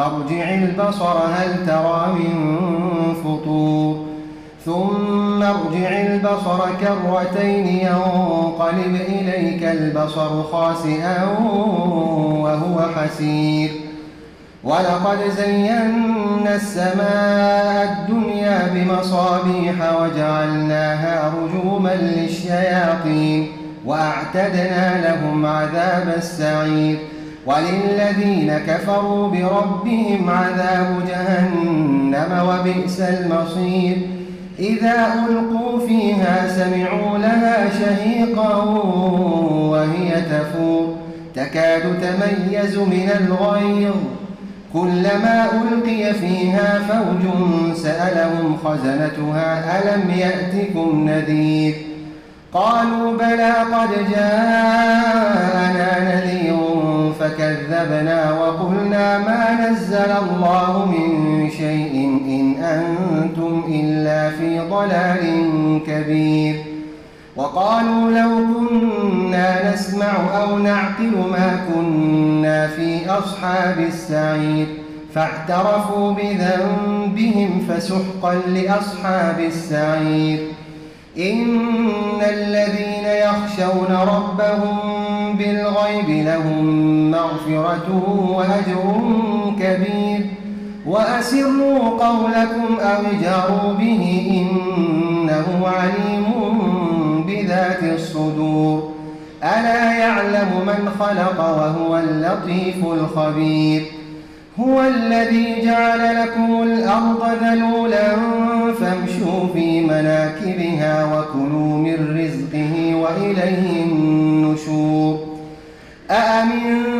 فارجع البصر هل ترى من فطور. ثم ارجع البصر كرتين ينقلب إليك البصر خاسئا وهو حسير. ولقد زينا السماء الدنيا بمصابيح وجعلناها رجوما للشياطين وأعتدنا لهم عذاب السعير. وللذين كفروا بربهم عذاب جهنم وبئس المصير. إذا ألقوا فيها سمعوا لها شهيقا وهي تفور. تكاد تميز من الغيظ. كلما ألقي فيها فوج سألهم خزنتها ألم يأتكم نذير؟ قالوا بلى قد جاءنا نذير. فكذبنا وقلنا ما نزل الله من شيء إن أنتم إلا في ضلال كبير. وقالوا لو كنا نسمع أو نعقل ما كنا في أصحاب السعير. فاعترفوا بذنبهم فسحقا لأصحاب السعير. إن الذين يخشون ربهم بالغيب لهم مغفرة وأجر كبير. وأسروا قولكم أو جاروا به إنه عليم بذات الصدور. ألا يعلم من خلق وهو اللطيف الخبير. هو الذي جعل لكم الأرض ذلولا فامشوا في مناكبها وكلوا من رزقه وإليه النشور. أأمنتم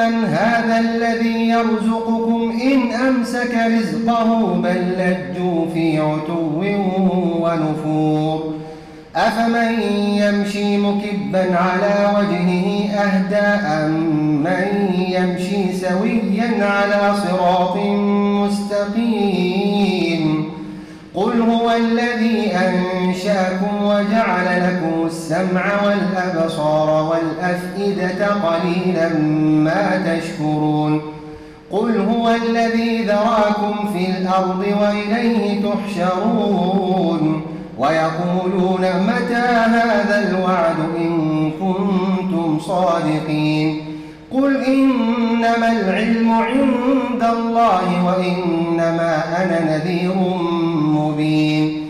أمن هذا الذي يرزقكم إن أمسك رزقه بل لجوا في عتو ونفور. أفمن يمشي مكبا على وجهه أهدى أم من يمشي سويا على صراط مستقيم؟ قل هو الذي أنشأكم وجعل لكم السمع والأبصار والأفئدة قليلا ما تشكرون قل هو الذي ذراكم في الأرض وإليه تحشرون ويقولون متى هذا الوعد إن كنتم صادقين قل إنما العلم عند الله وإنما أنا نذير مبين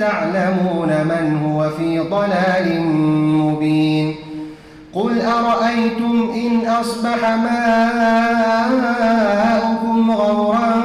تعلمون من هو في ضلال مبين قل أرأيتم إن أصبح ماؤكم غورا